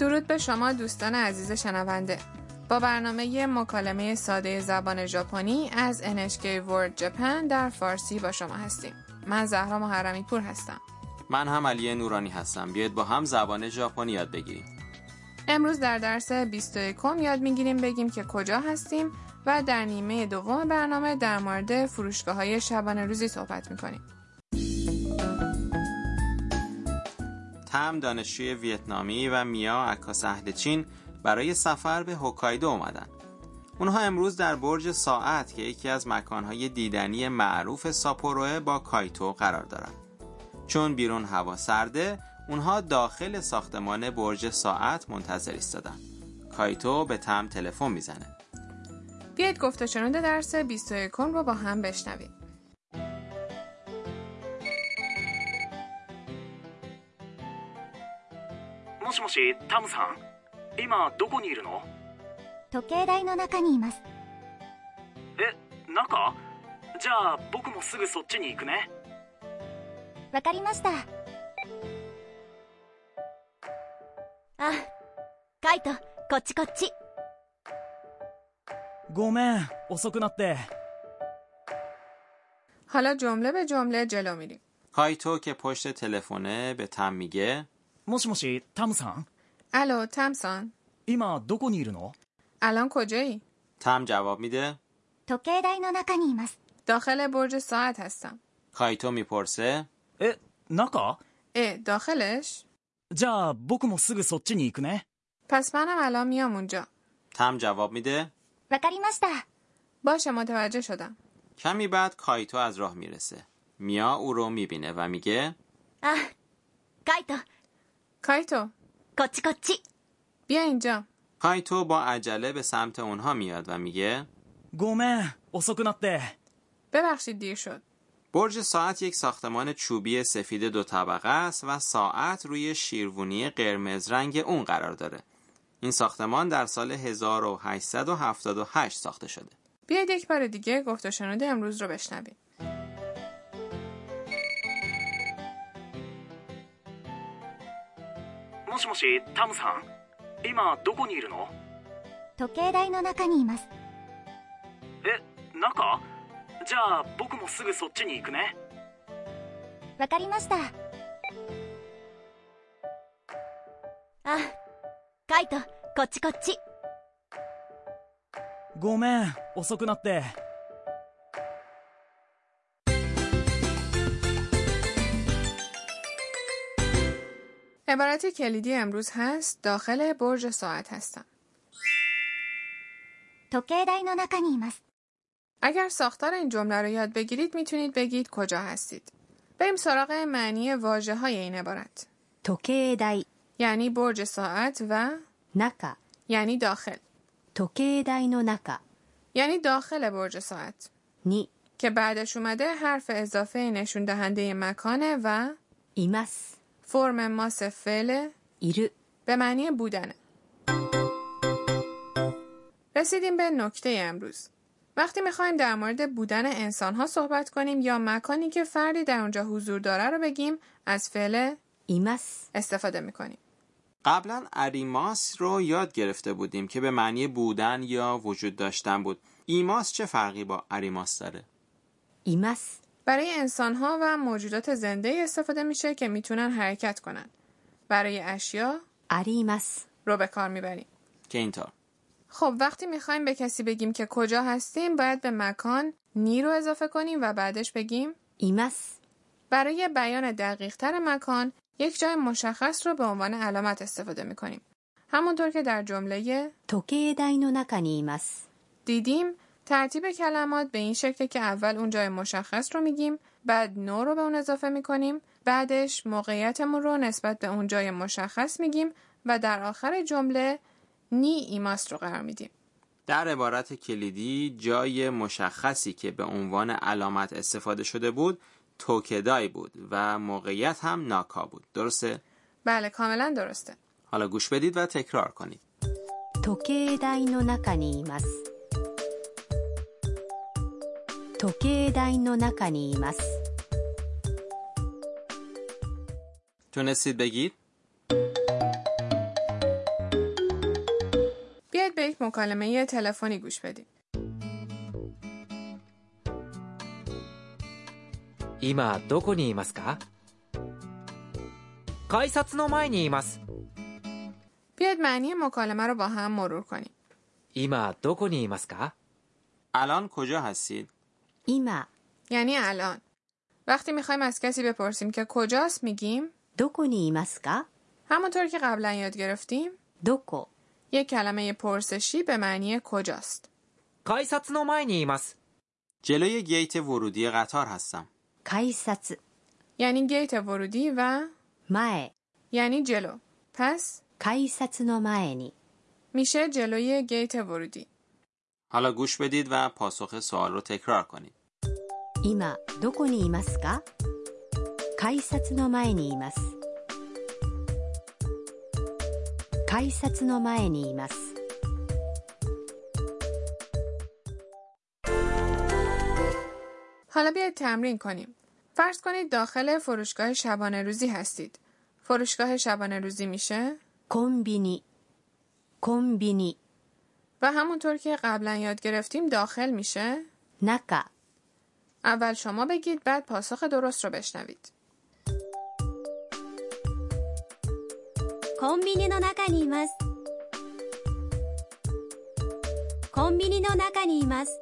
درود به شما دوستان عزیز شنونده. با برنامه مکالمه ساده زبان ژاپنی از NHK World Japan در فارسی با شما هستیم. من زهرا محرمی پور هستم. من هم علی نورانی هستم. بیاید با هم زبان ژاپنی یاد بگیریم. امروز در درس 21 یاد می‌گیریم بگیم که کجا هستیم و در نیمه دوم برنامه در مورد فروشگاه های شبانه روزی صحبت می‌کنیم. تم دانشجوی ویتنامی و میا عکاس اهل چین برای سفر به هوکایدو اومدن. اونها امروز در برج ساعت که یکی از مکانهای دیدنی معروف ساپوروه با کایتو قرار دارن. چون بیرون هوا سرده، اونها داخل ساختمان برج ساعت منتظر ایستادن. کایتو به تم تلفن می‌زنه. بیاید گفته شنود درس 21 رو با هم بشنویم. もしもしタムさん今どこにいるの時計台の中にいますえ中じゃあ僕もすぐそっちに行くねわかりましたあカイトこっちこっちごめん遅くなって حالا جمله به جمله جلو میریم. کایتو که پشت تلفنه به تم میگه もしもしタムさん الو تمسان 今どこにいるの الان کجایی؟ تم جواب میده 時計台の中にいます داخل برج ساعت هستم. کایتو میپرسه え中 اه داخلش؟ じゃあ僕もすぐそっちに行くね پس منم الان میام اونجا. تم جواب میده わかりました باشه متوجه شدم. کمی بعد کایتو از راه میرسه میا او رو میبینه و میگه あカイト کایتو こっちこっち بیا اینجا. کایتو با عجله به سمت اونها میاد و میگه ごめん遅くなって ببخشید دیر شد. برج ساعت یک ساختمان چوبی سفید دو طبقه است و ساعت روی شیروونی قرمز رنگ اون قرار داره. این ساختمان در سال 1878 ساخته شده. بیاید یک بار دیگه گفت و شنود امروز رو بشنویم. もしもしタムさん。今どこにいるの？時計台の中にいます。え中？じゃあ僕もすぐそっちに行くね。わかりました。あカイトこっちこっち。ごめん遅くなって عبارت کلیدی امروز هست داخل برج ساعت هستم. اگر ساختار این جمله رو یاد بگیرید می‌تونید بگید کجا هستید. بریم سراغ معنی واجه های این عبارت. یعنی برج ساعت و نکا یعنی داخل. نو نکا یعنی داخل برج ساعت. نی که بعدش اومده حرف اضافه نشون دهنده مکانه و ایمس فرم ماس فعل いる به معنی بودنه. رسیدیم به نکته امروز. وقتی میخوایم در مورد بودن انسان ها صحبت کنیم یا مکانی که فردی در اونجا حضور داره رو بگیم از فعل います استفاده میکنیم. قبلا اریماس رو یاد گرفته بودیم که به معنی بودن یا وجود داشتن بود. ایماس چه فرقی با اریماس داره؟ います برای انسان ها و موجودات زنده استفاده میشه که می‌تونن حرکت کنن. برای اشیا اریمس رو به کار می‌بریم. که اینطور. خب وقتی می‌خوایم به کسی بگیم که کجا هستیم باید به مکان نی رو اضافه کنیم و بعدش بگیم ایمس. برای بیان دقیق تر مکان یک جای مشخص رو به عنوان علامت استفاده می‌کنیم. همونطور که در جمله توکی داینو نکا دیدیم ترتیب کلمات به این شکل که اول اون جای مشخص رو میگیم بعد نو رو به اون اضافه می‌کنیم بعدش موقعیتمون رو نسبت به اون جای مشخص میگیم و در آخر جمله نی ایماست رو قرار میدیم. در عبارت کلیدی جای مشخصی که به عنوان علامت استفاده شده بود توکدای بود و موقعیت هم ناکا بود. درسته؟ بله کاملا درسته. حالا گوش بدید و تکرار کنید. توکدای نو نکنی ایماس 時計台の中にいます تونستید بگید؟ یک مکالمه تلفنی گوش بدید. 今どこにいますか改札の前にいます بیاید معنی مکالمه رو با هم مرور کنیم. 今どこにいますか الان کجا هستید؟ ایما. یعنی الان. وقتی می‌خوایم از کسی بپرسیم که کجاست میگیم どこにいますか همونطور که قبلا یاد گرفتیم どこ. یک کلمه پرسشی به معنی کجاست. 改札の前にいます. جلوی گیت ورودی قطار هستم. 改札 یعنی گیت ورودی و مای یعنی جلو. پس 改札の前 میشه جلوی گیت ورودی. حالا گوش بدید و پاسخ سوال رو تکرار کنید. 今どこにいますか改札の前にいます改札の前にいます حالا بیاید تمرین کنیم. فرض کنید داخل فروشگاه شبانه روزی هستید. فروشگاه شبانه روزی میشه コンビニコンビニ و همونطور که قبلا یاد گرفتیم داخل میشه 中 اول شما بگید بعد پاسخ درست رو بشنوید. コンビニの中にいますコンビニの中にいます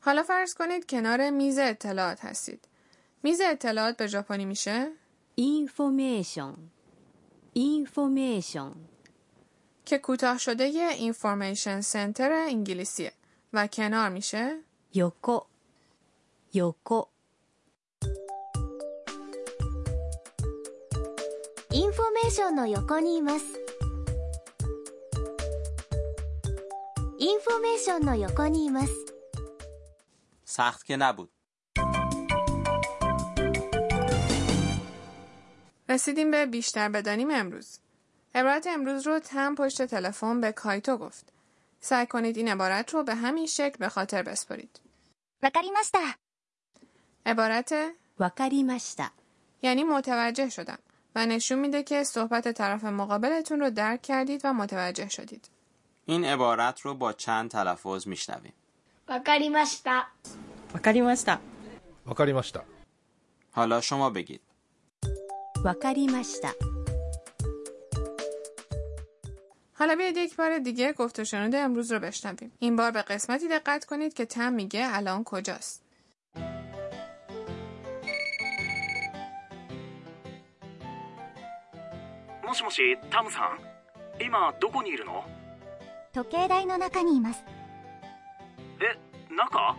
حالا فرض کنید کنار میز اطلاعات هستید. میز اطلاعات به ژاپنی میشه インフォメーションインフォメーション که کوتاه شده اینفورمیشن سنتر انگلیسیه و کنار میشه 横 横インフォメーションの横にいますインフォメーションの横にいます سخت که نبود. رسیدیم به بیشتر بدانیم امروز. عبارت امروز رو تم پشت تلفن به کایتو گفت. سعی کنید این عبارت رو به همین شکل به خاطر بسپرید. わかりました عبارت わかりました یعنی متوجه شدم و نشون میده که صحبت طرف مقابلتون رو درک کردید و متوجه شدید. این عبارت رو با چند تلفظ میشنویم. わかりましたわかりましたわかりました。 حالا شما بگید. わかりました حالا بیاید یک بار دیگه گفت و شنود امروز رو بشنویم. این بار به قسمتی دقت کنید که تم میگه الان کجاست. しもしタムさん今どこにいるの？時計台の中にいます。え中？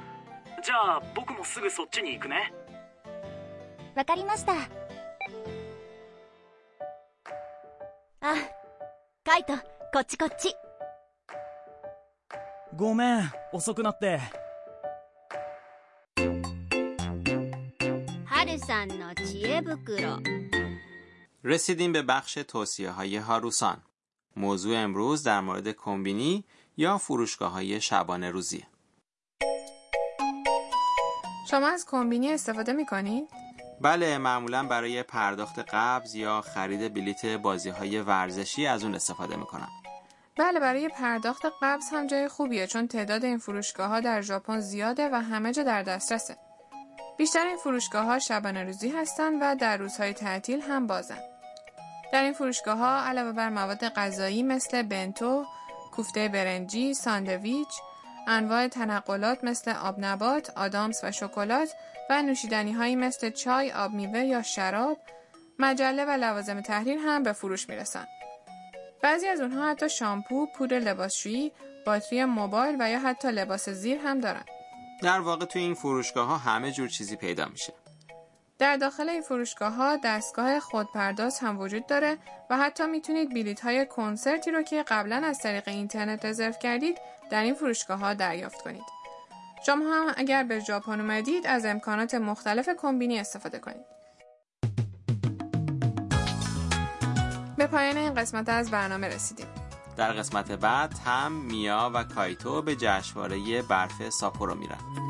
じゃあ僕もすぐそっちに行くね。わかりました。あカイトこっちこっち。ごめん遅くなって。はるさんの知恵袋 رسیدیم به بخش توصیه های هاروسان. موضوع امروز در مورد کمبینی یا فروشگاه های شبانه روزیه. شما از کمبینی استفاده می‌کنید؟ بله معمولا برای پرداخت قبض یا خرید بلیت بازی های ورزشی از اون استفاده می‌کنم. بله برای پرداخت قبض هم جای خوبیه چون تعداد این فروشگاه ها در ژاپن زیاده و همه جا در دسترسه. بیشتر این فروشگاه ها شبانه روزی هستند و در روزهای تعطیل هم بازن. در این فروشگاه ها علاوه بر مواد غذایی مثل بنتو، کوفته برنجی، ساندویچ، انواع تنقلات مثل آب نبات، آدامس و شکلات و نوشیدنی هایی مثل چای، آب میوه یا شراب، مجله و لوازم تحریر هم به فروش می‌رسن. بعضی از اونها حتی شامپو، پودر لباسشویی، باتری موبایل و یا حتی لباس زیر هم دارن. در واقع توی این فروشگاه ها همه جور چیزی پیدا میشه. در داخل این فروشگاه ها دستگاه خودپرداز هم وجود داره و حتی می‌تونید بلیط های کنسرتی رو که قبلا از طریق اینترنت رزرو کردید در این فروشگاه ها دریافت کنید. شما هم اگر به ژاپن اومدید از امکانات مختلف کمبینی استفاده کنید. به پایان این قسمت از برنامه رسیدیم. در قسمت بعد هم میا و کایتو به جشنواره برف ساپورو میرن.